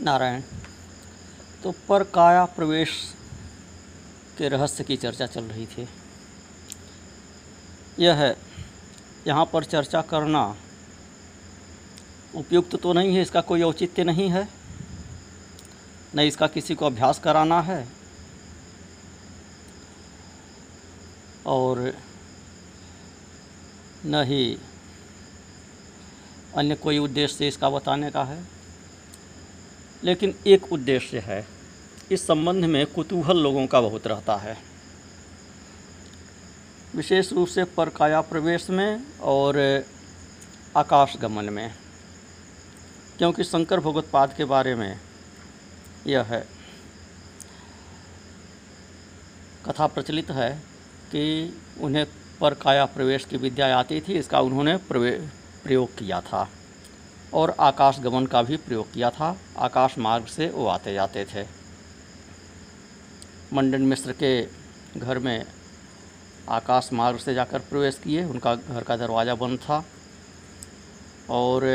नारायण तो पर काया प्रवेश के रहस्य की चर्चा चल रही थी। यह है, यहाँ पर चर्चा करना उपयुक्त तो नहीं है, इसका कोई औचित्य नहीं है, न इसका किसी को अभ्यास कराना है। और न ही अन्य कोई उद्देश्य इसका बताने का है। लेकिन एक उद्देश्य है। इस संबंध में कुतूहल लोगों का बहुत रहता है। विशेष रूप से परकाया प्रवेश में और आकाश गमन में। क्योंकि शंकर भगवत्पाद के बारे में यह है। कथा प्रचलित है कि उन्हें परकाया प्रवेश की विद्या आती थी, इसका उन्होंने प्रयोग किया था। और आकाश गमन का भी प्रयोग किया था। आकाश मार्ग से वो आते जाते थे। मंडन मिश्र के घर में आकाश मार्ग से जाकर प्रवेश किए। उनका घर का दरवाज़ा बंद था और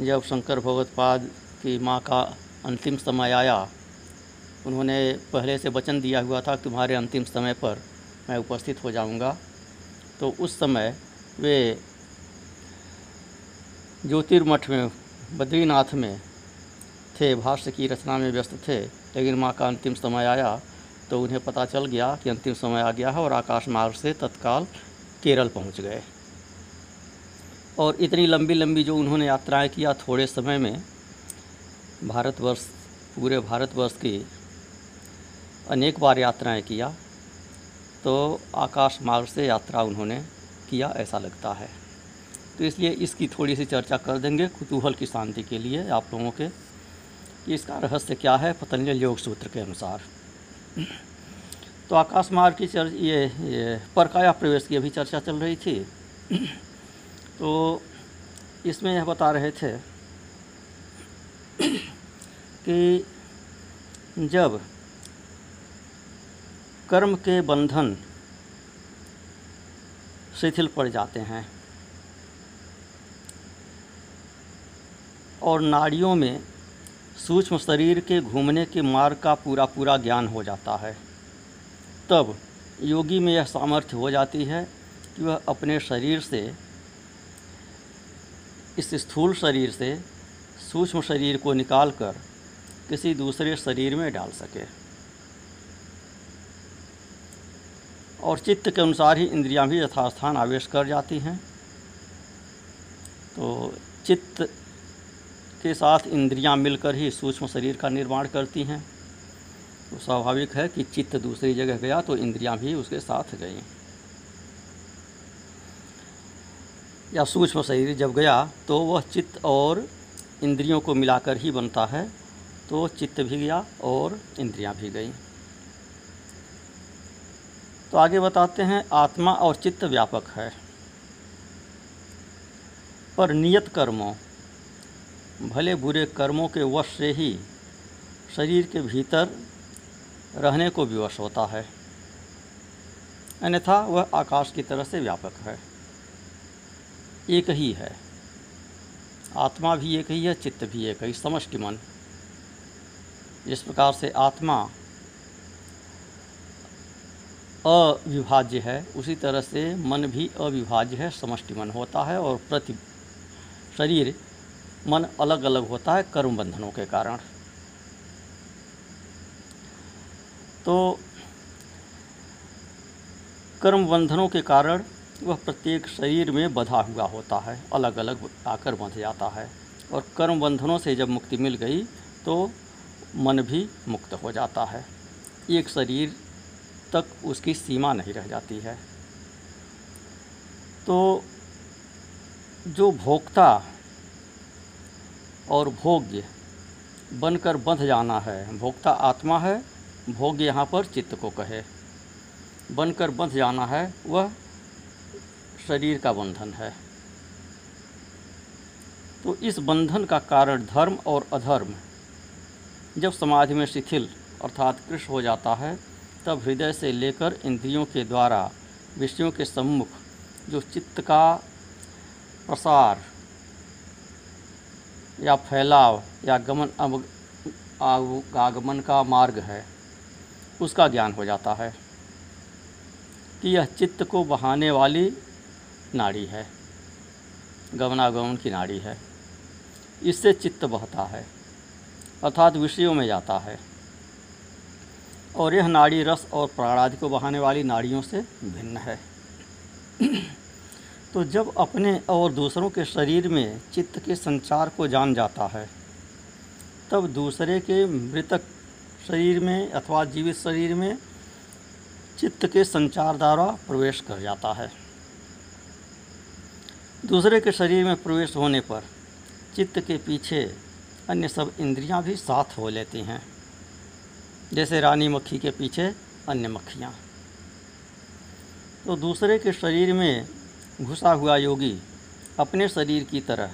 जब शंकर भगवतपाद की माँ का अंतिम समय आया, उन्होंने पहले से वचन दिया हुआ था तुम्हारे अंतिम समय पर मैं उपस्थित हो जाऊँगा। तो उस समय वे ज्योतिर्मठ में, बद्रीनाथ में थे, भाष्य की रचना में व्यस्त थे। लेकिन माँ का अंतिम समय आया तो उन्हें पता चल गया कि अंतिम समय आ गया है और आकाश मार्ग से तत्काल केरल पहुँच गए। और इतनी लंबी लंबी जो उन्होंने यात्राएँ किया थोड़े समय में, भारतवर्ष, पूरे भारतवर्ष की अनेक बार यात्राएँ किया तो आकाश मार्ग से यात्रा उन्होंने किया, ऐसा लगता है। तो इसलिए इसकी थोड़ी सी चर्चा कर देंगे कुतूहल की शांति के लिए आप लोगों के। कि इसका रहस्य क्या है? पतंजल योग सूत्र के अनुसार। तो आकाश मार्ग की चर्च ये, ये परकाया प्रवेश की अभी चर्चा चल रही थी। तो इसमें यह बता रहे थे कि जब कर्म के बंधन शिथिल पड़ जाते हैं और नाड़ियों में सूक्ष्म शरीर के घूमने के मार्ग का पूरा पूरा ज्ञान हो जाता है। तब योगी में यह सामर्थ्य हो जाती है कि वह अपने शरीर से, इस स्थूल शरीर से सूक्ष्म शरीर को निकालकर किसी दूसरे शरीर में डाल सके। और चित्त के अनुसार ही इंद्रियाँ भी यथास्थान आवेश कर जाती हैं। तो चित्त के साथ इंद्रियाँ मिलकर ही सूक्ष्म शरीर का निर्माण करती हैं। तो स्वाभाविक है कि चित्त दूसरी जगह गया तो इंद्रियाँ भी उसके साथ गई। या सूक्ष्म शरीर जब गया तो वह चित्त और इंद्रियों को मिलाकर ही बनता है तो चित्त भी गया और इंद्रियाँ भी गई। तो आगे बताते हैं, आत्मा और चित्त व्यापक है। पर नियत कर्मों भले बुरे कर्मों के वश से ही शरीर के भीतर रहने को विवश होता है। अन्यथा वह आकाश की तरह से व्यापक है। एक ही है। आत्मा भी एक ही है, चित्त भी एक ही समष्टि मन। जिस प्रकार से आत्मा अविभाज्य है। उसी तरह से मन भी अविभाज्य है समष्टि मन होता है और प्रति शरीर मन अलग अलग होता है कर्म बंधनों के कारण। तो कर्म बंधनों के कारण वह प्रत्येक शरीर में बधा हुआ होता है अलग अलग आकर बंध जाता है और कर्म बंधनों से जब मुक्ति मिल गई तो मन भी मुक्त हो जाता है। एक शरीर तक उसकी सीमा नहीं रह जाती है। तो जो भोक्ता और भोग्य बनकर बंध जाना है। भोक्ता आत्मा है, भोग्य यहाँ पर चित्त को कहे। बनकर बंध जाना है, वह शरीर का बंधन है। तो इस बंधन का कारण धर्म और अधर्म। जब समाधि में शिथिल अर्थात कृष्ण हो जाता है, तब हृदय से लेकर इंद्रियों के द्वारा, विषयों के सम्मुख जो चित्त का प्रसार या फैलाव या गमन आगमन का मार्ग है, उसका ज्ञान हो जाता है कि यह चित्त को बहाने वाली नाड़ी है, गमनागमन की नाड़ी है। इससे चित्त बहता है, अर्थात विषयों में जाता है। और यह नाड़ी रस और प्राणादि को बहाने वाली नाड़ियों से भिन्न है। तो जब अपने और दूसरों के शरीर में चित्त के संचार को जान जाता है, तब दूसरे के मृतक शरीर में अथवा जीवित शरीर में चित्त के संचार द्वारा प्रवेश कर जाता है। दूसरे के शरीर में प्रवेश होने पर चित्त के पीछे अन्य सब इंद्रियाँ भी साथ हो लेती हैं, जैसे रानी मक्खी के पीछे अन्य मक्खियाँ। तो दूसरे के शरीर में घुसा हुआ योगी अपने शरीर की तरह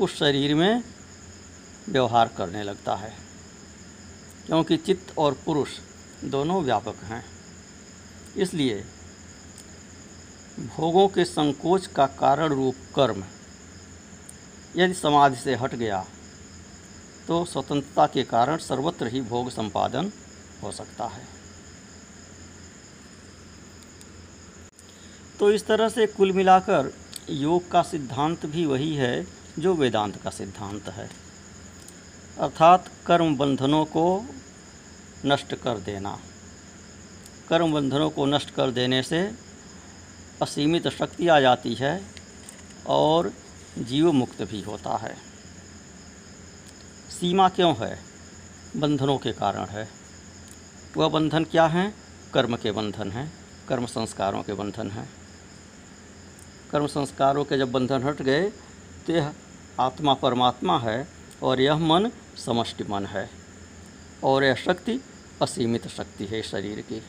उस शरीर में व्यवहार करने लगता है, क्योंकि चित्त और पुरुष दोनों व्यापक हैं। इसलिए भोगों के संकोच का कारण रूप कर्म, यदि समाधि से हट गया तो स्वतंत्रता के कारण सर्वत्र ही भोग संपादन हो सकता है। तो इस तरह से कुल मिलाकर योग का सिद्धांत भी वही है जो वेदांत का सिद्धांत है। अर्थात कर्म बंधनों को नष्ट कर देना। कर्म बंधनों को नष्ट कर देने से असीमित शक्ति आ जाती है और जीव मुक्त भी होता है। सीमा क्यों है? बंधनों के कारण है। वह बंधन क्या हैं? कर्म के बंधन हैं, कर्म संस्कारों के बंधन हैं। कर्म संस्कारों के जब बंधन हट गए तो यह आत्मा परमात्मा है और यह मन समष्टि मन है और यह शक्ति असीमित शक्ति है शरीर की,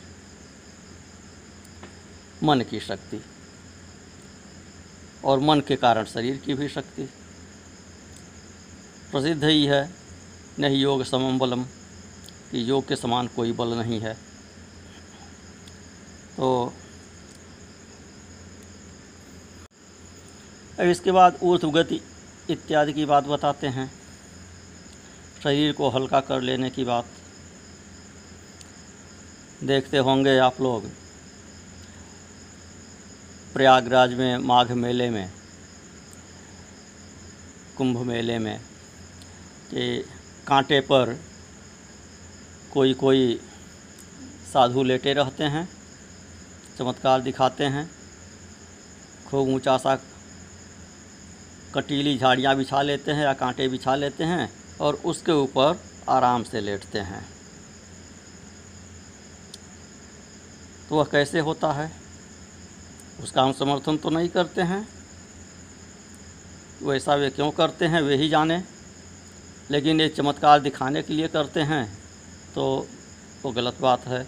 मन की शक्ति और मन के कारण शरीर की भी शक्ति। प्रसिद्ध ही है, नहीं योग समम बलम, कि योग के समान कोई बल नहीं है। तो अब इसके बाद ऊर्ध्वगति इत्यादि की बात बताते हैं। शरीर को हल्का कर लेने की बात। देखते होंगे आप लोग प्रयागराज में, माघ मेले में, कुंभ मेले में कि कांटे पर कोई कोई साधु लेटे रहते हैं, चमत्कार दिखाते हैं, खूब ऊँचा सा कटीली झाड़ियाँ बिछा लेते हैं या कांटे बिछा लेते हैं और उसके ऊपर आराम से लेटते हैं। तो वह कैसे होता है? उसका हम समर्थन तो नहीं करते हैं। वैसा वे क्यों करते हैं, वे ही जाने। लेकिन ये चमत्कार दिखाने के लिए करते हैं तो वो गलत बात है।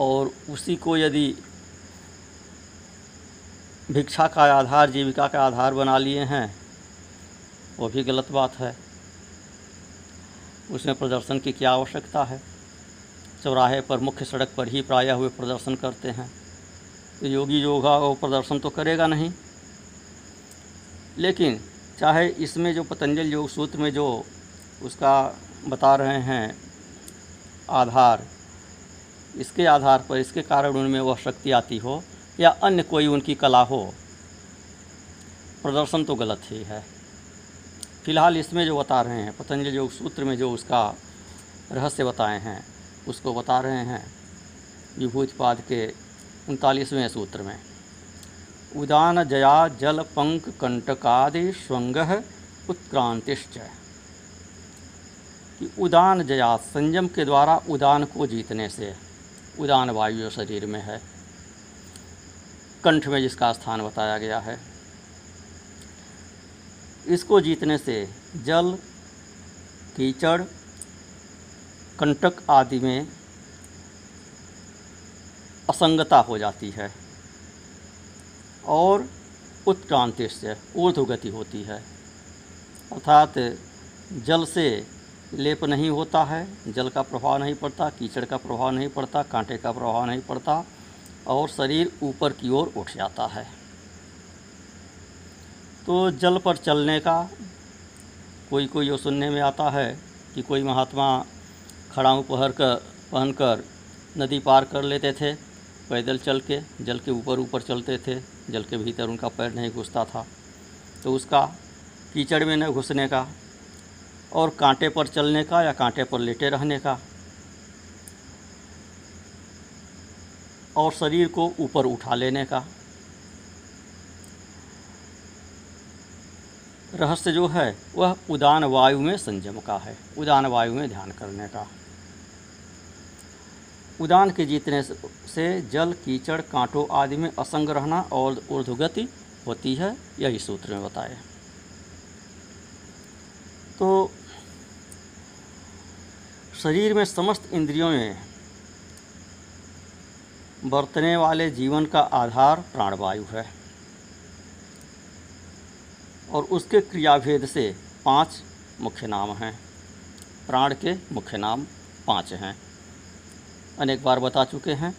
और उसी को यदि भिक्षा का आधार, जीविका का आधार बना लिए हैं। वो भी गलत बात है। उसमें प्रदर्शन की क्या आवश्यकता है? चौराहे पर मुख्य सड़क पर ही प्रायः हुए प्रदर्शन करते हैं। तो योगी जो होगा वो प्रदर्शन तो करेगा नहीं। लेकिन चाहे इसमें जो पतंजल योग सूत्र में जो उसका बता रहे हैं आधार, इसके आधार पर, इसके कारण उनमें वह शक्ति आती हो। या अन्य कोई उनकी कला हो, प्रदर्शन तो गलत ही है। फ़िलहाल इसमें जो बता रहे हैं, पतंजलि योग सूत्र में जो उसका रहस्य बताए हैं, उसको बता रहे हैं विभूतिपाद के उनतालीसवें सूत्र में। उदान जया जल पंक कंटकादि स्वंग उत्क्रांतिश्च। कि उदान जया संयम के द्वारा उदान को जीतने से उदान वायु शरीर में है। कंठ में जिसका स्थान बताया गया है। इसको जीतने से जल, कीचड़, कंटक आदि में असंगता हो जाती है और उत्क्रांति से ऊर्ध्वगति होती है। अर्थात जल से लेप नहीं होता है, जल का प्रभाव नहीं पड़ता, कीचड़ का प्रभाव नहीं पड़ता, कांटे का प्रभाव नहीं पड़ता और शरीर ऊपर की ओर उठ जाता है। तो जल पर चलने का कोई कोई यो सुनने में आता है कि कोई महात्मा खड़ाऊ पहर कर, पहन कर नदी पार कर लेते थे, पैदल चल के, जल के ऊपर ऊपर चलते थे, जल के भीतर उनका पैर नहीं घुसता था। तो उसका कीचड़ में न घुसने का और कांटे पर चलने का या कांटे पर लेटे रहने का और शरीर को ऊपर उठा लेने का। रहस्य जो है, वह उदान वायु में संयम का है, उदान वायु में ध्यान करने का। उदान के जीतने से जल, कीचड़, कांटों आदि में असंग रहना और ऊर्ध्वगति होती है, यही सूत्र में बताए तो शरीर में समस्त इंद्रियों में बरतने वाले जीवन का आधार प्राणवायु है। और उसके क्रियाभेद से पाँच मुख्य नाम हैं। प्राण के मुख्य नाम पाँच हैं। अनेक बार बता चुके हैं,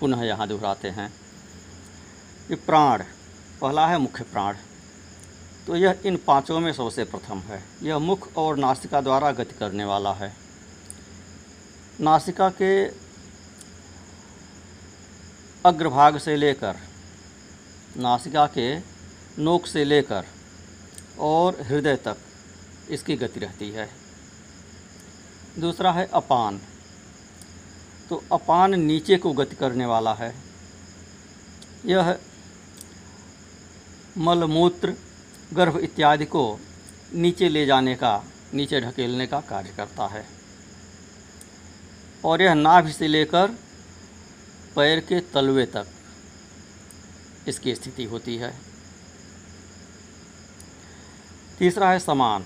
पुनः यहाँ दोहराते हैं। ये प्राण, पहला है मुख्य प्राण। तो यह इन पाँचों में सबसे प्रथम है। यह मुख और नासिका द्वारा गति करने वाला है। नासिका के अग्रभाग से लेकर, नासिका के नोक से लेकर और हृदय तक इसकी गति रहती है। दूसरा है अपान। तो अपान नीचे को गति करने वाला है। यह मलमूत्र, गर्भ इत्यादि को नीचे ले जाने का, नीचे ढकेलने का कार्य करता है। और यह नाभि से लेकर पैर के तलवे तक इसकी स्थिति होती है। तीसरा है समान।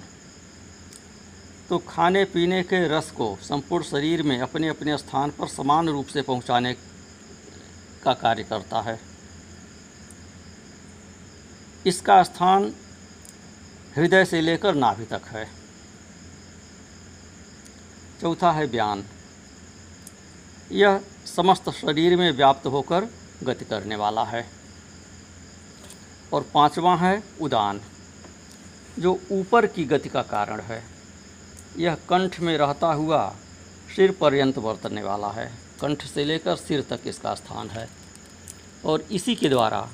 तो खाने पीने के रस को संपूर्ण शरीर में अपने अपने स्थान पर समान रूप से पहुँचाने का कार्य करता है। इसका स्थान हृदय से लेकर नाभि तक है। चौथा है बयान यह समस्त शरीर में व्याप्त होकर गति करने वाला है। और पांचवा है उदान, जो ऊपर की गति का कारण है। यह कंठ में रहता हुआ सिर पर्यंत बरतने वाला है। कंठ से लेकर सिर तक इसका स्थान है। और इसी के द्वारा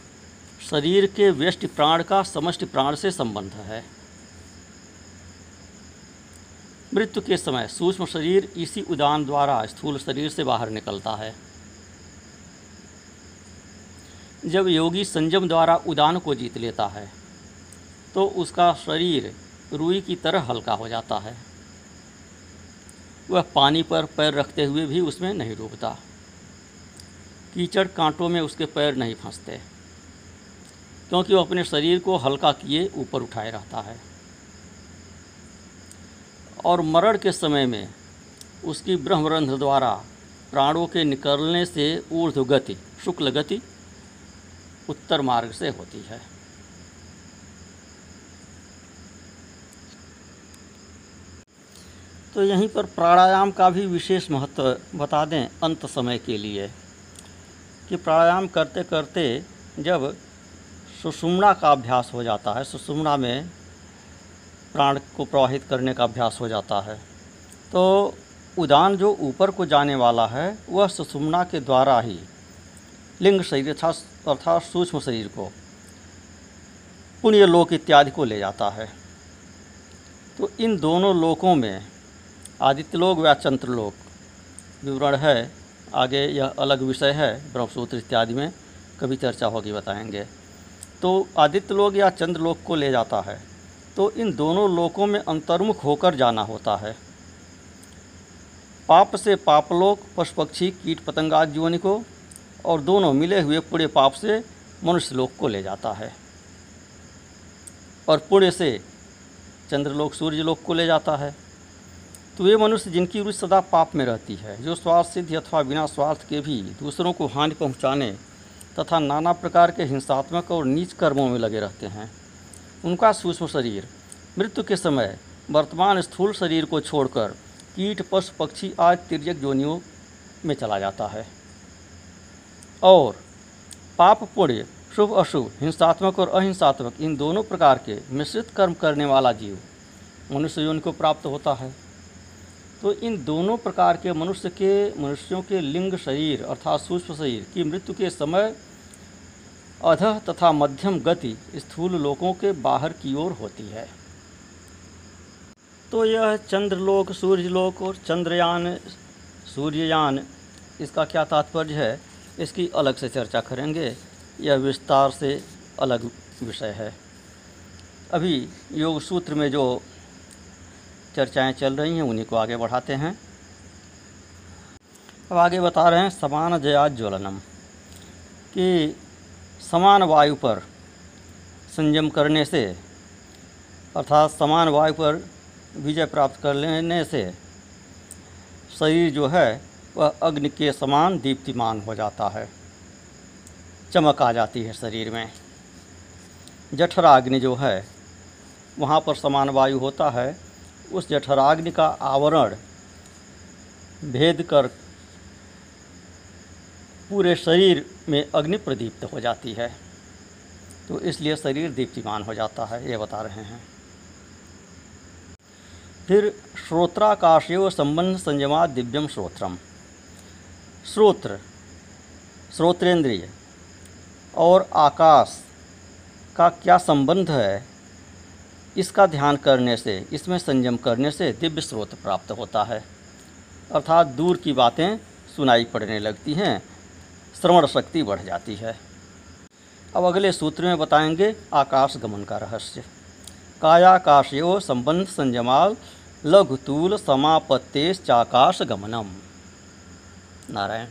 शरीर के व्यष्टि प्राण का समष्टि प्राण से संबंध है। मृत्यु के समय सूक्ष्म शरीर इसी उदान द्वारा स्थूल शरीर से बाहर निकलता है। जब योगी संयम द्वारा उदान को जीत लेता है तो उसका शरीर रुई की तरह हल्का हो जाता है। वह पानी पर पैर रखते हुए भी उसमें नहीं डूबता। कीचड़ कांटों में उसके पैर नहीं फंसते, क्योंकि वो अपने शरीर को हल्का किए ऊपर उठाए रहता है। और मरण के समय में उसकी ब्रह्मरंध्र द्वारा प्राणों के निकलने से ऊर्ध्व गति, शुक्ल गति उत्तर मार्ग से होती है। तो यहीं पर प्राणायाम का भी विशेष महत्व बता दें अंत समय के लिए, कि प्राणायाम करते करते जब सुषुम्ना का अभ्यास हो जाता है, सुषुम्ना में प्राण को प्रवाहित करने का अभ्यास हो जाता है। तो उदान जो ऊपर को जाने वाला है, वह सुषुम्ना के द्वारा ही लिंग शरीर अर्थात सूक्ष्म शरीर को, पुण्य लोक इत्यादि को ले जाता है। तो इन दोनों लोकों में आदित्य लोक व चंद्र लोक, विवरण है। आगे यह अलग विषय है, ब्रह्मसूत्र इत्यादि में कभी चर्चा होगी, बताएँगे। तो आदित्य लोक या चंद्र लोक को ले जाता है। तो इन दोनों लोकों में अंतर्मुख होकर जाना होता है। पाप से पापलोक पशु पक्षी कीट पतंगा जीवन को और दोनों मिले हुए पूरे पाप से मनुष्य लोक को ले जाता है। और पुण्य से चंद्रलोक सूर्य लोक को ले जाता है। तो वे मनुष्य जिनकी रुचि सदा पाप में रहती है, जो स्वार्थ सिद्धि अथवा बिना स्वार्थ के भी दूसरों को हानि पहुँचाने तथा नाना प्रकार के हिंसात्मक और नीच कर्मों में लगे रहते हैं। उनका सूक्ष्म शरीर। मृत्यु के समय वर्तमान स्थूल शरीर को छोड़कर कीट, पशु, पक्षी आदि तिरक जोनियों में चला जाता है। और पाप, पुण्य, शुभ, अशुभ, हिंसात्मक और अहिंसात्मक इन दोनों प्रकार के मिश्रित कर्म करने वाला जीव मनुष्य योनि को प्राप्त होता है। तो इन दोनों प्रकार के मनुष्य के, मनुष्यों के लिंग शरीर अर्थात सूक्ष्म शरीर की मृत्यु के समय अधः तथा मध्यम गति स्थूल लोकों के बाहर की ओर होती है। तो यह चंद्रलोक, सूर्यलोक और चंद्रयान, सूर्ययान, इसका क्या तात्पर्य है? इसकी अलग से चर्चा करेंगे। यह विस्तार से अलग विषय है। अभी योग सूत्र में जो चर्चाएँ चल रही हैं, उन्हीं को आगे बढ़ाते हैं। अब आगे बता रहे हैं समान जयाज्वलनम कि समान वायु पर संयम करने से, अर्थात समान वायु पर विजय प्राप्त कर लेने से, शरीर जो है, वह अग्नि के समान दीप्तिमान हो जाता है। चमक आ जाती है शरीर में। जठराग्नि जो है, वहाँ पर समान वायु होता है। उस जठराग्नि का आवरण भेद कर पूरे शरीर में अग्नि प्रदीप्त हो जाती है। तो इसलिए शरीर दीप्तिमान हो जाता है, ये बता रहे हैं। फिर श्रोत्राकाशेव संबंध संयमा दिव्यम श्रोत्रम। श्रोत्र श्रोत्रेंद्रिय और आकाश का क्या संबंध है? इसका ध्यान करने से, इसमें संयम करने से दिव्य स्रोत प्राप्त होता है। अर्थात दूर की बातें सुनाई पड़ने लगती हैं श्रवण शक्ति बढ़ जाती है। अब अगले सूत्र में बताएँगे आकाश गमन का रहस्य। कायाकाशयो संबंध संयमाल लघुतूल समापत्तेश चाकाश गमनम। नारायण।